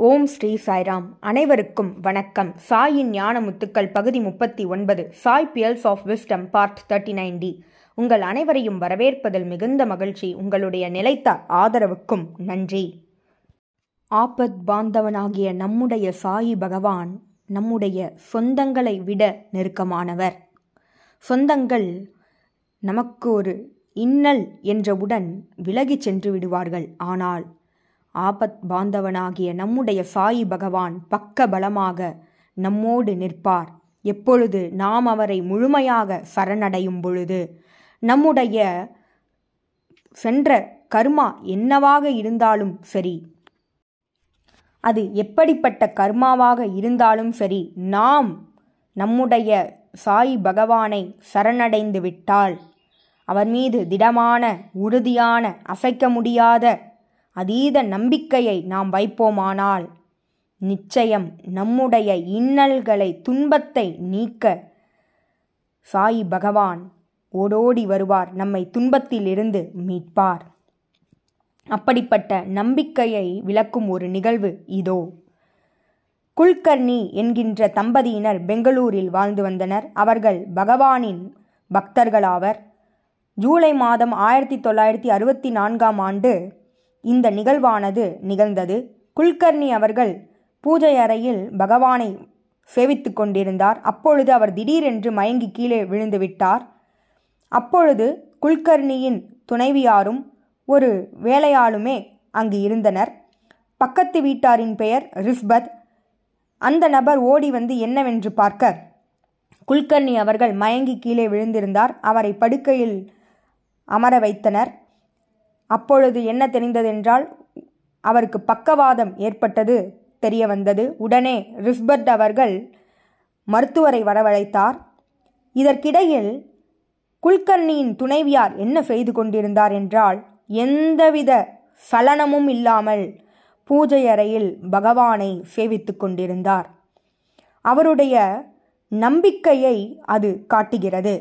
ஓம் ஸ்ரீ சாய்ராம். அனைவருக்கும் வணக்கம். சாயின் ஞான முத்துக்கள் பகுதி முப்பத்தி ஒன்பது Sai pearls of wisdom part thirty nine D உங்கள் அனைவரையும் வரவேற்பதில் மிகுந்த மகிழ்ச்சி. உங்களுடைய நிலைத்த ஆதரவுக்கும் நன்றி. ஆபத் பாந்தவனாகிய நம்முடைய சாயி பகவான் நம்முடைய சொந்தங்களை விட நெருக்கமானவர். சொந்தங்கள் நமக்கு ஒரு இன்னல் என்றவுடன் விலகிச் சென்று விடுவார்கள். ஆனால் ஆபத் பாந்தவனாகிய நம்முடைய சாயி பகவான் பக்க பலமாக நம்மோடு நிற்பார். எப்பொழுது நாம் அவரை முழுமையாக சரணடையும் பொழுது நம்முடைய சென்ற கர்மா என்னவாக இருந்தாலும் சரி அது எப்படிப்பட்ட கர்மாவாக இருந்தாலும் சரி நாம் நம்முடைய சாய் பகவானை சரணடைந்து விட்டால் அவர் மீது திடமான உறுதியான அசைக்க முடியாத அதீத நம்பிக்கையை நாம் வைப்போமானால் நிச்சயம் நம்முடைய இன்னல்களை துன்பத்தை நீக்க சாயி பகவான் ஓடோடி வருவார் நம்மை துன்பத்திலிருந்து மீட்பார். அப்படிப்பட்ட நம்பிக்கையை விளக்கும் ஒரு நிகழ்வு இதோ. குல்கர்ணி என்கின்ற தம்பதியினர் பெங்களூரில் வாழ்ந்து வந்தனர். அவர்கள் பகவானின் பக்தர்களாவர். ஜூலை மாதம் ஆயிரத்தி தொள்ளாயிரத்தி அறுபத்தி நான்காம் ஆண்டு இந்த நிகழ்வானது நிகழ்ந்தது. குல்கர்ணி அவர்கள் பூஜை அறையில் பகவானை சேவித்து கொண்டிருந்தார். அப்பொழுது அவர் திடீரென்று மயங்கி கீழே விழுந்து விட்டார். அப்பொழுது குல்கர்ணியின் துணைவியாரும் ஒரு வேலையாளுமே அங்கு இருந்தனர். பக்கத்து வீட்டாரின் பெயர் ரிஸ்பத். அந்த நபர் ஓடி வந்து என்னவென்று பார்க்க. குல்கர்ணி அவர்கள் மயங்கி கீழே விழுந்திருந்தார். அவரை படுக்கையில் அமர வைத்தனர். அப்பொழுது என்ன தெரிந்ததென்றால் அவருக்கு பக்கவாதம் ஏற்பட்டது தெரிய வந்தது உடனே ரிஸ்பர்ட் அவர்கள் மருத்துவரை வரவழைத்தார். இதற்கிடையில் குல்கர்ணியின் துணைவியார் என்ன செய்து கொண்டிருந்தார் என்றால் எந்தவித சலனமும் இல்லாமல் பூஜை அறையில் பகவானை சேவித்து கொண்டிருந்தார். அவருடைய நம்பிக்கையை அது காட்டுகிறது.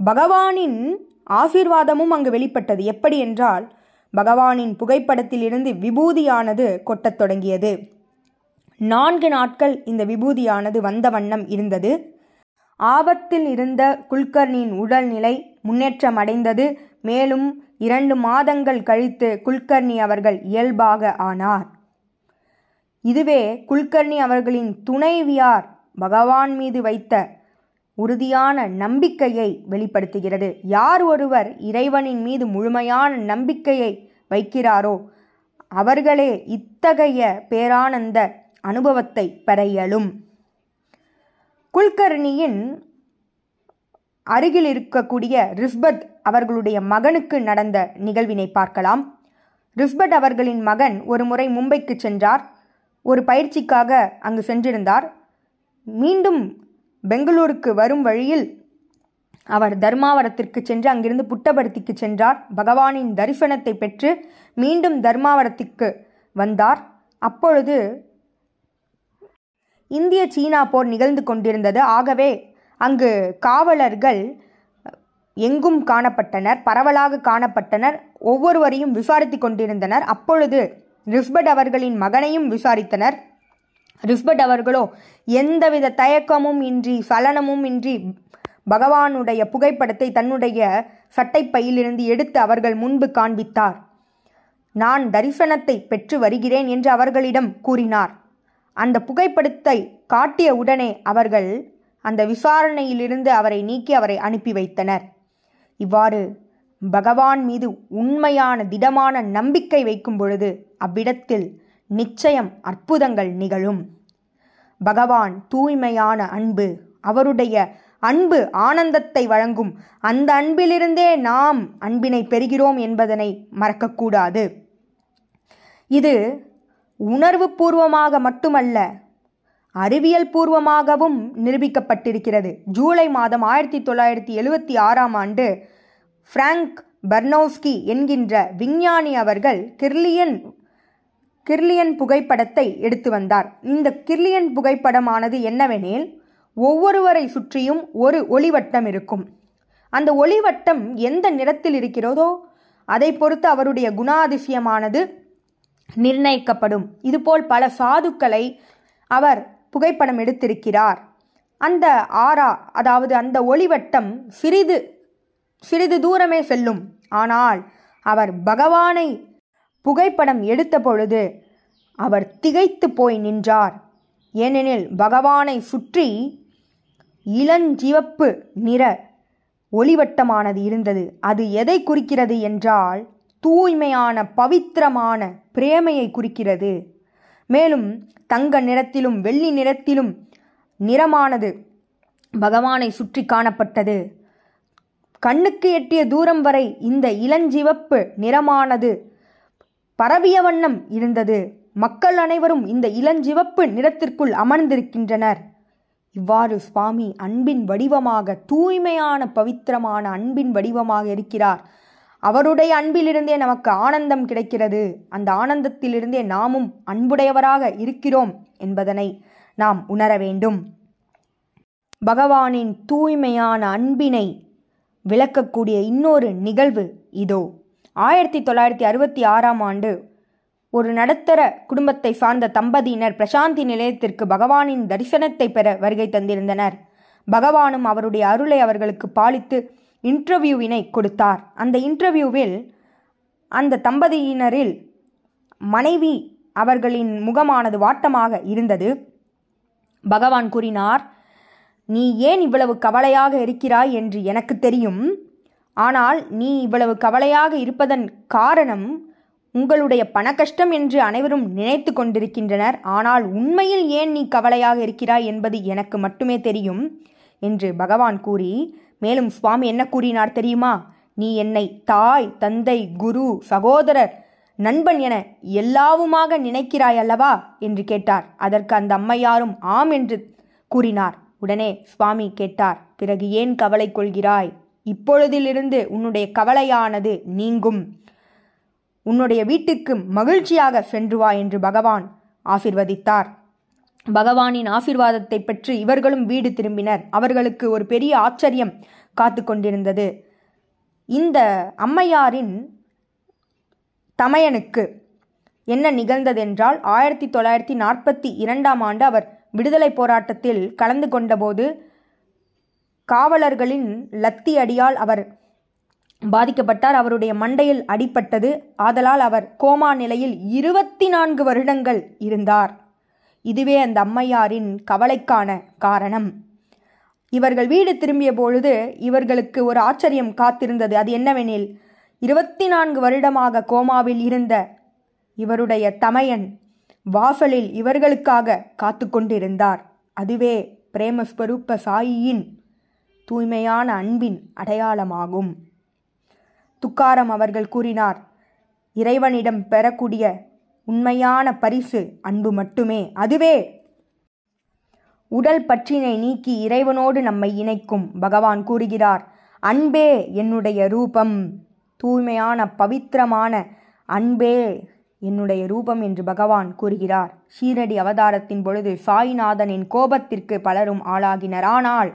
பகவானின் ஆசீர்வாதமும் அங்கு வெளிப்பட்டது. எப்படி என்றால் பகவானின் புகைப்படத்திலிருந்து விபூதியானது கொட்டத் தொடங்கியது. நான்கு நாட்கள் இந்த விபூதியானது வந்த வண்ணம் இருந்தது. ஆபத்தில் இருந்த குல்கர்ணியின் உடல்நிலை முன்னேற்றம் அடைந்தது மேலும் இரண்டு மாதங்கள் கழித்து குல்கர்ணி அவர்கள் இயல்பாக ஆனார். இதுவே குல்கர்ணி அவர்களின் துணைவியார் பகவான் மீது வைத்த உறுதியான நம்பிக்கையை வெளிப்படுத்துகிறது. யார் ஒருவர் இறைவனின் மீது முழுமையான நம்பிக்கையை வைக்கிறாரோ அவர்களே இத்தகைய பேரானந்த அனுபவத்தை பெற இயலும் குல்கர்ணியின் அருகில் இருக்கக்கூடிய ரிஸ்பத் அவர்களுடைய மகனுக்கு நடந்த நிகழ்வினை பார்க்கலாம். ரிஸ்பட் அவர்களின் மகன் ஒரு முறை மும்பைக்கு சென்றார். ஒரு பயிற்சிக்காக அங்கு சென்றிருந்தார். மீண்டும் பெங்களூருக்கு வரும் வழியில் அவர் தர்மாவரத்திற்கு சென்று அங்கிருந்து புட்டபர்த்திக்கு சென்றார். பகவானின் தரிசனத்தை பெற்று மீண்டும் தர்மாவரத்திற்கு வந்தார். அப்பொழுது இந்திய சீனா போர் நிகழ்ந்து கொண்டிருந்தது. ஆகவே அங்கு காவலர்கள் எங்கும் காணப்பட்டனர் பரவலாக காணப்பட்டனர் ஒவ்வொருவரையும் விசாரித்து கொண்டிருந்தனர். அப்பொழுது ரிஸ்பட் அவர்களின் மகனையும் விசாரித்தனர். ரிஸ்பட் அவர்களோ எந்தவித தயக்கமும் இன்றி சலனமும் இன்றி பகவானுடைய புகைப்படத்தை தன்னுடைய சட்டைப்பையிலிருந்து எடுத்து அவர்கள் முன்பு காண்பித்தார். நான் தரிசனத்தை பெற்று வருகிறேன் என்று அவர்களிடம் கூறினார். அந்த புகைப்படத்தை காட்டிய உடனே அவர்கள் அந்த விசாரணையிலிருந்து அவரை நீக்கி அவரை அனுப்பி வைத்தனர். இவ்வாறு பகவான் மீது உண்மையான திடமான நம்பிக்கை வைக்கும் பொழுது அவ்விடத்தில் நிச்சயம் அற்புதங்கள் நிகழும். பகவான் தூய்மையான அன்பு அவருடைய அன்பு ஆனந்தத்தை வழங்கும். அந்த அன்பிலிருந்தே நாம் அன்பினை பெறுகிறோம் என்பதனை மறக்கக்கூடாது. இது உணர்வு பூர்வமாக மட்டுமல்ல அறிவியல் பூர்வமாகவும் நிரூபிக்கப்பட்டிருக்கிறது. ஜூலை மாதம் ஆயிரத்தி தொள்ளாயிரத்தி எழுவத்தி ஆறாம் ஆண்டு ஃப்ராங்க் பர்னோஸ்கி என்கின்ற விஞ்ஞானி அவர்கள் கிர்லியன் கிர்லியன் புகைப்படத்தை எடுத்து வந்தார். இந்த கிர்லியன் புகைப்படமானது என்னவெனில் ஒவ்வொருவரை சுற்றியும் ஒரு ஒளிவட்டம் இருக்கும். அந்த ஒளிவட்டம் எந்த நிறத்தில் இருக்கிறதோ அதை பொறுத்து அவருடைய குணாதிசயமானது நிர்ணயிக்கப்படும். இதுபோல் பல சாதுக்களை அவர் புகைப்படம் எடுத்திருக்கிறார். அந்த ஆரா அதாவது அந்த ஒளிவட்டம் சிறிது சிறிது தூரமே செல்லும். ஆனால் அவர் பகவானை புகைப்படம் எடுத்த பொழுது அவர் திகைத்து போய் நின்றார். ஏனெனில் பகவானை சுற்றி இளஞ்சிவப்பு நிற ஒளிவட்டமானது இருந்தது. அது எதை குறிக்கிறது என்றால் தூய்மையான பவித்திரமான பிரேமையை குறிக்கிறது. மேலும் தங்க நிறத்திலும் வெள்ளி நிறத்திலும் நிறமானது பகவானை சுற்றி காணப்பட்டது. கண்ணுக்கு எட்டிய தூரம் வரை இந்த இளஞ்சிவப்பு நிறமானது பரவிய வண்ணம் இருந்தது. மக்கள் அனைவரும் இந்த இளஞ்சிவப்பு நிறத்திற்குள் அமர்ந்திருக்கின்றனர். இவ்வாறு சுவாமி அன்பின் வடிவமாக தூய்மையான பவித்திரமான அன்பின் வடிவமாக இருக்கிறார். அவருடைய அன்பிலிருந்தே நமக்கு ஆனந்தம் கிடைக்கிறது. அந்த ஆனந்தத்திலிருந்தே நாமும் அன்புடையவராக இருக்கிறோம் என்பதனை நாம் உணர வேண்டும். பகவானின் தூய்மையான அன்பினை விளக்கக்கூடிய இன்னொரு நிகழ்வு இதோ. ஆயிரத்தி தொள்ளாயிரத்தி அறுபத்தி ஆறாம் ஆண்டு ஒரு நடுத்தர குடும்பத்தை சார்ந்த தம்பதியினர் பிரசாந்தி நிலையத்திற்கு பகவானின் தரிசனத்தை பெற வருகை தந்திருந்தனர். பகவானும் அவருடைய அருளை அவர்களுக்கு பாலித்து இன்டர்வியூவினை கொடுத்தார். அந்த இன்டர்வியூவில் அந்த தம்பதியினரில் மனைவி அவர்களின் முகமானது வாட்டமாக இருந்தது. பகவான் கூறினார் நீ ஏன் இவ்வளவு கவலையாக இருக்கிறாய்? என்று எனக்கு தெரியும். ஆனால் நீ இவ்வளவு கவலையாக இருப்பதன் காரணம் உங்களுடைய பணக்கஷ்டம் என்று அனைவரும் நினைத்து கொண்டிருக்கின்றனர். ஆனால் உண்மையில் ஏன் நீ கவலையாக இருக்கிறாய் என்பது எனக்கு மட்டுமே தெரியும் என்று பகவான் கூறி மேலும் சுவாமி என்ன கூறினார் தெரியுமா? நீ என்னை தாய் தந்தை குரு சகோதரர் நண்பன் என எல்லாவுமாக நினைக்கிறாய் அல்லவா? என்று கேட்டார். அதற்கு அந்த அம்மையாரும் ஆம் என்று கூறினார். உடனே சுவாமி கேட்டார். பிறகு ஏன் கவலை கொள்கிறாய்? இப்பொழுதிலிருந்து உன்னுடைய கவலையானது நீங்கும். உன்னுடைய வீட்டுக்கு மகிழ்ச்சியாக சென்று வா என்று பகவான் ஆசிர்வதித்தார். பகவானின் ஆசிர்வாதத்தை பெற்று இவர்களும் வீடு திரும்பினர். அவர்களுக்கு ஒரு பெரிய ஆச்சரியம் காத்து கொண்டிருந்தது. இந்த அம்மையாரின் தமையனுக்கு என்ன நிகழ்ந்ததென்றால் ஆயிரத்தி தொள்ளாயிரத்தி நாற்பத்தி இரண்டாம் ஆண்டு அவர் விடுதலை போராட்டத்தில் கலந்து கொண்டபோது காவலர்களின் லத்தி அடியால் அவர் பாதிக்கப்பட்டார். அவருடைய மண்டையில் அடிப்பட்டது ஆதலால் அவர் கோமா நிலையில் இருபத்தி நான்கு வருடங்கள் இருந்தார். இதுவே அந்த அம்மையாரின் கவலைக்கான காரணம். இவர்கள் வீடு திரும்பிய பொழுது இவர்களுக்கு ஒரு ஆச்சரியம் காத்திருந்தது. அது என்னவெனில் இருபத்தி நான்கு வருடமாக கோமாவில் இருந்த இவருடைய தமையன் வாசலில் இவர்களுக்காக காத்து கொண்டிருந்தார் அதுவே பிரேமஸ்வரூப சாயியின் தூய்மையான அன்பின் அடையாளமாகும். துக்காரம் அவர்கள் கூறினார் இறைவனிடம் பெறக்கூடிய உண்மையான பரிசு அன்பு மட்டுமே அதுவே. உடல் பற்றினை நீக்கி இறைவனோடு நம்மை இணைக்கும் பகவான் கூறுகிறார். அன்பே என்னுடைய ரூபம் தூய்மையான பவித்திரமான அன்பே என்னுடைய ரூபம் என்று பகவான் கூறுகிறார். ஷீரடி அவதாரத்தின் பொழுது சாய்நாதனின் கோபத்திற்கு பலரும் ஆளாகினர். ஆனால்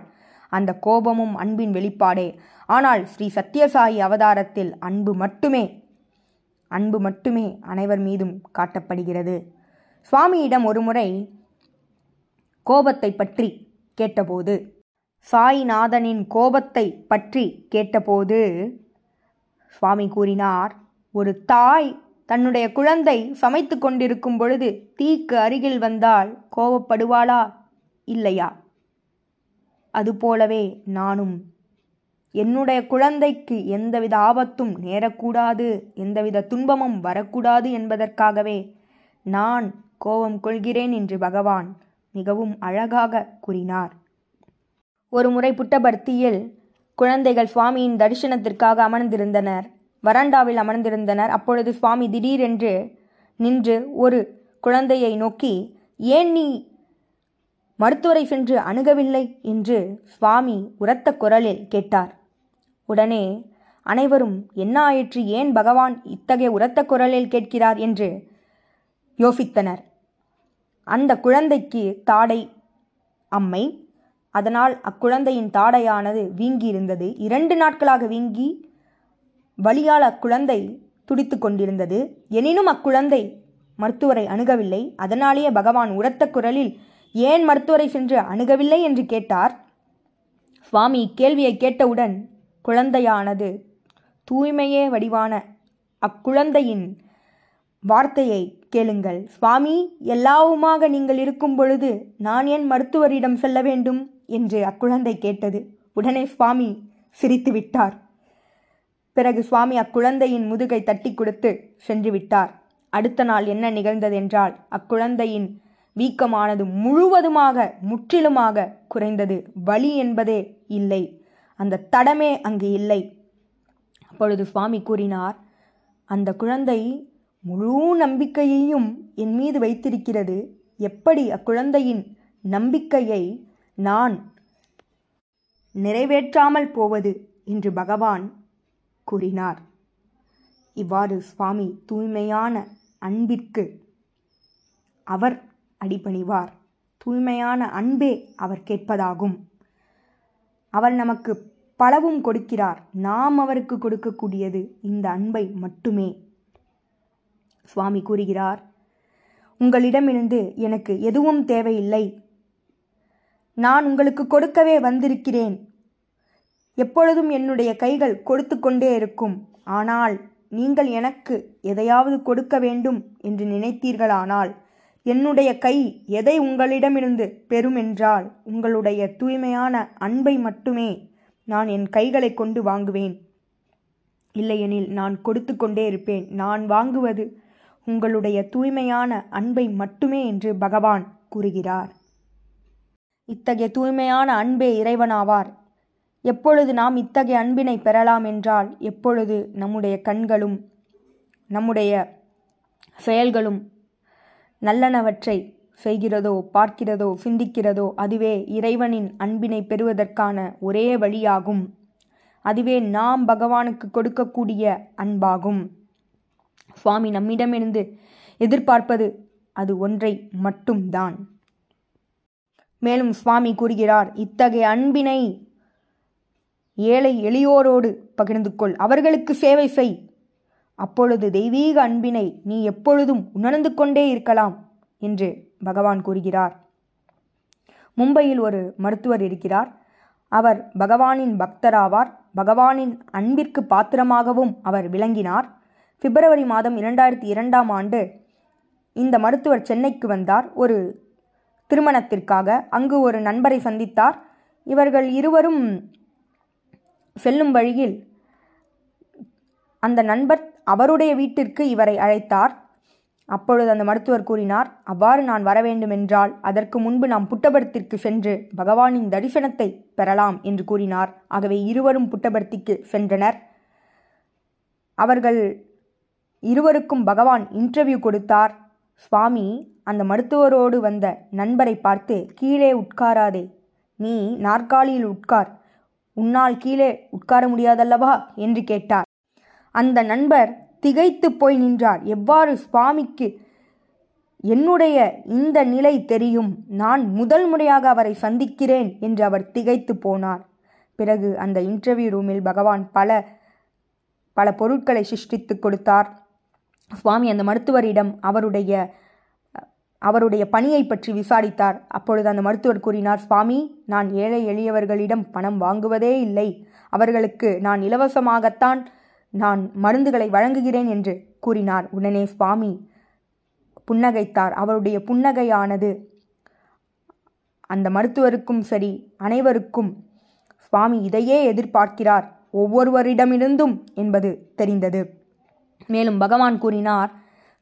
அந்த கோபமும் அன்பின் வெளிப்பாடே. ஆனால் ஸ்ரீ சத்யசாயி அவதாரத்தில் அன்பு மட்டுமே அன்பு மட்டுமே அனைவர் மீதும் காட்டப்படுகிறது. சுவாமியிடம் ஒருமுறை கோபத்தை பற்றி கேட்டபோது சாய்நாதனின் கோபத்தை பற்றி கேட்டபோது சுவாமி கூறினார் ஒரு தாய் தன்னுடைய குழந்தை சமைத்து கொண்டிருக்கும் பொழுது தீக்கு அருகில் வந்தால் கோபப்படுவாளா? இல்லையா? அதுபோலவே நானும். என்னுடைய குழந்தைக்கு எந்தவித ஆபத்தும் நேரக்கூடாது எந்தவித துன்பமும் வரக்கூடாது என்பதற்காகவே நான் கோபம் கொள்கிறேன் என்று பகவான் மிகவும் அழகாக கூறினார். ஒருமுறை புட்டபர்த்தியில் குழந்தைகள் சுவாமியின் தரிசனத்திற்காக அமர்ந்திருந்தனர். வராண்டாவில் அமர்ந்திருந்தனர். அப்பொழுது சுவாமி திடீரென்று நின்று ஒரு குழந்தையை நோக்கி ஏன் நீ மருத்துவரை சென்று அணுகவில்லை என்று சுவாமி உரத்த குரலில் கேட்டார். உடனே அனைவரும் என்ன ஆயிற்று? ஏன் பகவான் இத்தகைய உரத்த குரலில் கேட்கிறார்? என்று யோசித்தனர். அந்த குழந்தைக்கு தாடை அம்மை அதனால் அக்குழந்தையின் தாடையானது வீங்கி இருந்தது இரண்டு நாட்களாக வீங்கி வலியால் அக்குழந்தை துடித்து கொண்டிருந்தது. எனினும் அக்குழந்தை மருத்துவரை அணுகவில்லை. அதனாலேயே பகவான் உரத்த குரலில் ஏன் மருத்துவரை சென்று அணுகவில்லை என்று கேட்டார்? சுவாமி இக்கேள்வியை கேட்டவுடன் குழந்தையானது தூய்மையே வடிவான அக்குழந்தையின் வார்த்தையை கேளுங்கள். சுவாமி எல்லாவுமாக நீங்கள் இருக்கும் பொழுது நான் ஏன் மருத்துவரிடம் செல்ல வேண்டும்? என்று அக்குழந்தை கேட்டது. உடனே சுவாமி சிரித்து விட்டார். பிறகு சுவாமி அக்குழந்தையின் முதுகை தட்டி கொடுத்து சென்று விட்டார். அடுத்த நாள் என்ன நிகழ்ந்ததென்றால் அக்குழந்தையின் வீக்கமானது முழுவதுமாக முற்றிலுமாக குறைந்தது. வலி என்பதே இல்லை. அந்த தடமே அங்கு இல்லை. அப்பொழுது சுவாமி கூறினார் அந்த குழந்தை முழு நம்பிக்கையையும் என் மீது வைத்திருக்கிறது. எப்படி அக்குழந்தையின் நம்பிக்கையை நான் நிறைவேற்றாமல் போவது? என்று பகவான் கூறினார். இவ்வாறு சுவாமி தூய்மையான அன்பிற்கு அவர் அடிபணிவார். தூய்மையான அன்பே அவர் கேட்பதாகும். அவர் நமக்கு பலவும் கொடுக்கிறார். நாம் அவருக்கு கொடுக்கக்கூடியது இந்த அன்பை மட்டுமே. சுவாமி கூறுகிறார் உங்களிடமிருந்து எனக்கு எதுவும் தேவையில்லை. நான் உங்களுக்கு கொடுக்கவே வந்திருக்கிறேன். எப்பொழுதும் என்னுடைய கைகள் கொடுத்து கொண்டே இருக்கும். ஆனால் நீங்கள் எனக்கு எதையாவது கொடுக்க வேண்டும் என்று நினைத்தீர்களானால் என்னுடைய கை எதை உங்களிடமிருந்து பெறுமென்றால் உங்களுடைய தூய்மையான அன்பை மட்டுமே நான் என் கைகளை கொண்டு வாங்குவேன். இல்லையெனில் நான் கொடுத்து கொண்டே இருப்பேன். நான் வாங்குவது உங்களுடைய தூய்மையான அன்பை மட்டுமே என்று பகவான் கூறுகிறார். இத்தகைய தூய்மையான அன்பே இறைவனாவார். எப்பொழுது நாம் இத்தகைய அன்பினை பெறலாம் என்றால் எப்பொழுது நம்முடைய கண்களும் நம்முடைய செயல்களும் நல்லனவற்றை செய்கிறதோ பார்க்கிறதோ சிந்திக்கிறதோ அதுவே இறைவனின் அன்பினை பெறுவதற்கான ஒரே வழியாகும். அதுவே நாம் பகவானுக்கு கொடுக்கக்கூடிய அன்பாகும். சுவாமி நம்மிடமிருந்து எதிர்பார்ப்பது அது ஒன்றை மட்டும்தான். மேலும் சுவாமி கூறுகிறார் இத்தகைய அன்பினை ஏழை எளியோரோடு பகிர்ந்து கொள். அவர்களுக்கு சேவை செய். அப்பொழுது தெய்வீக அன்பினை நீ எப்பொழுதும் உணர்ந்து கொண்டே இருக்கலாம் என்று பகவான் கூறுகிறார். மும்பையில் ஒரு மருத்துவர் இருக்கிறார். அவர் பகவானின் பக்தராவார். பகவானின் அன்பிற்கு பாத்திரமாகவும் அவர் விளங்கினார். பிப்ரவரி மாதம் இரண்டாயிரத்தி இரண்டாம் ஆண்டு இந்த மருத்துவர் சென்னைக்கு வந்தார். ஒரு திருமணத்திற்காக அங்கு ஒரு நண்பரை சந்தித்தார். இவர்கள் இருவரும் செல்லும் வழியில் அந்த நண்பர் அவருடைய வீட்டிற்கு இவரை அழைத்தார். அப்பொழுது அந்த மருத்துவர் கூறினார் அவ்வாறு நான் வர வேண்டுமென்றால் அதற்கு முன்பு நாம் புட்டபர்த்திற்கு சென்று பகவானின் தரிசனத்தை பெறலாம் என்று கூறினார். ஆகவே இருவரும் புட்டபர்த்திக்கு சென்றனர். அவர்கள் இருவருக்கும் பகவான் இன்டர்வியூ கொடுத்தார். சுவாமி அந்த மருத்துவரோடு வந்த நண்பரை பார்த்து கீழே உட்காராதே. நீ நாற்காலியில் உட்கார். உன்னால் கீழே உட்கார முடியாதல்லவா? என்று கேட்டார். அந்த நண்பர் திகைத்து போய் நின்றார். எவ்வாறு சுவாமிக்கு என்னுடைய இந்த நிலை தெரியும்? நான் முதல் முறையாக அவரை சந்திக்கிறேன் என்று அவர் திகைத்து போனார். பிறகு அந்த இன்டர்வியூ ரூமில் பகவான் பல பல பொருட்களை சிருஷ்டித்து கொடுத்தார். சுவாமி அந்த மருத்துவரிடம் அவருடைய அவருடைய பணியை பற்றி விசாரித்தார். அப்பொழுது அந்த மருத்துவர் கூறினார் சுவாமி நான் ஏழை எளியவர்களிடம் பணம் வாங்குவதே இல்லை. அவர்களுக்கு நான் இலவசமாகத்தான் நான் மருந்துகளை வழங்குகிறேன் என்று கூறினார். உடனே சுவாமி புன்னகைத்தார். அவருடைய புன்னகையானது அந்த மருத்துவருக்கும் சரி அனைவருக்கும் சுவாமி இதையே எதிர்பார்க்கிறார். ஒவ்வொருவரிடமிருந்தும் என்பது தெரிந்தது. மேலும் பகவான் கூறினார்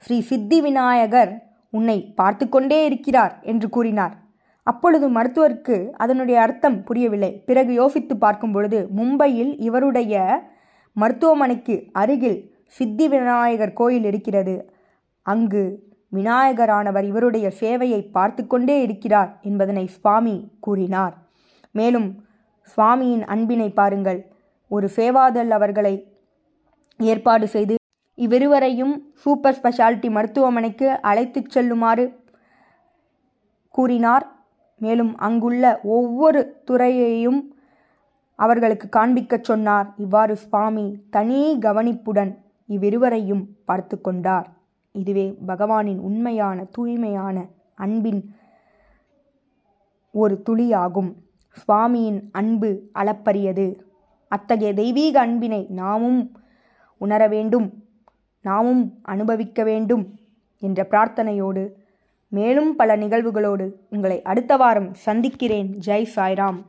ஸ்ரீ சித்தி விநாயகர் உன்னை பார்த்து கொண்டே இருக்கிறார் என்று கூறினார். அப்பொழுது மருத்துவருக்கு அதனுடைய அர்த்தம் புரியவில்லை. பிறகு யோசித்து பார்க்கும் பொழுது மும்பையில் இவருடைய மருத்துவமனைக்கு அருகில் சித்தி விநாயகர் கோயில் இருக்கிறது. அங்கு விநாயகரானவர் இவருடைய சேவையை பார்த்து கொண்டே இருக்கிறார் என்பதனை சுவாமி கூறினார். மேலும் சுவாமியின் அன்பினை பாருங்கள். ஒரு சேவாதல் அவர்களை ஏற்பாடு செய்து இவ்விருவரையும் சூப்பர் ஸ்பெஷாலிட்டி மருத்துவமனைக்கு அழைத்துச் செல்லுமாறு கூறினார். மேலும் அங்குள்ள ஒவ்வொரு துறையையும் அவர்களுக்கு காண்பிக்கச் சொன்னார். இவ்வாறு சுவாமி தனி கவனிப்புடன் இவ்விருவரையும் பார்த்து கொண்டார். இதுவே பகவானின் உண்மையான தூய்மையான அன்பின் ஒரு துளியாகும். சுவாமியின் அன்பு அளப்பரியது. அத்தகைய தெய்வீக அன்பினை நாமும் உணர வேண்டும். நாமும் அனுபவிக்க வேண்டும் என்ற பிரார்த்தனையோடு மேலும் பல நிகழ்வுகளோடு உங்களை அடுத்த வாரம் சந்திக்கிறேன். ஜெய் சாய்ராம்.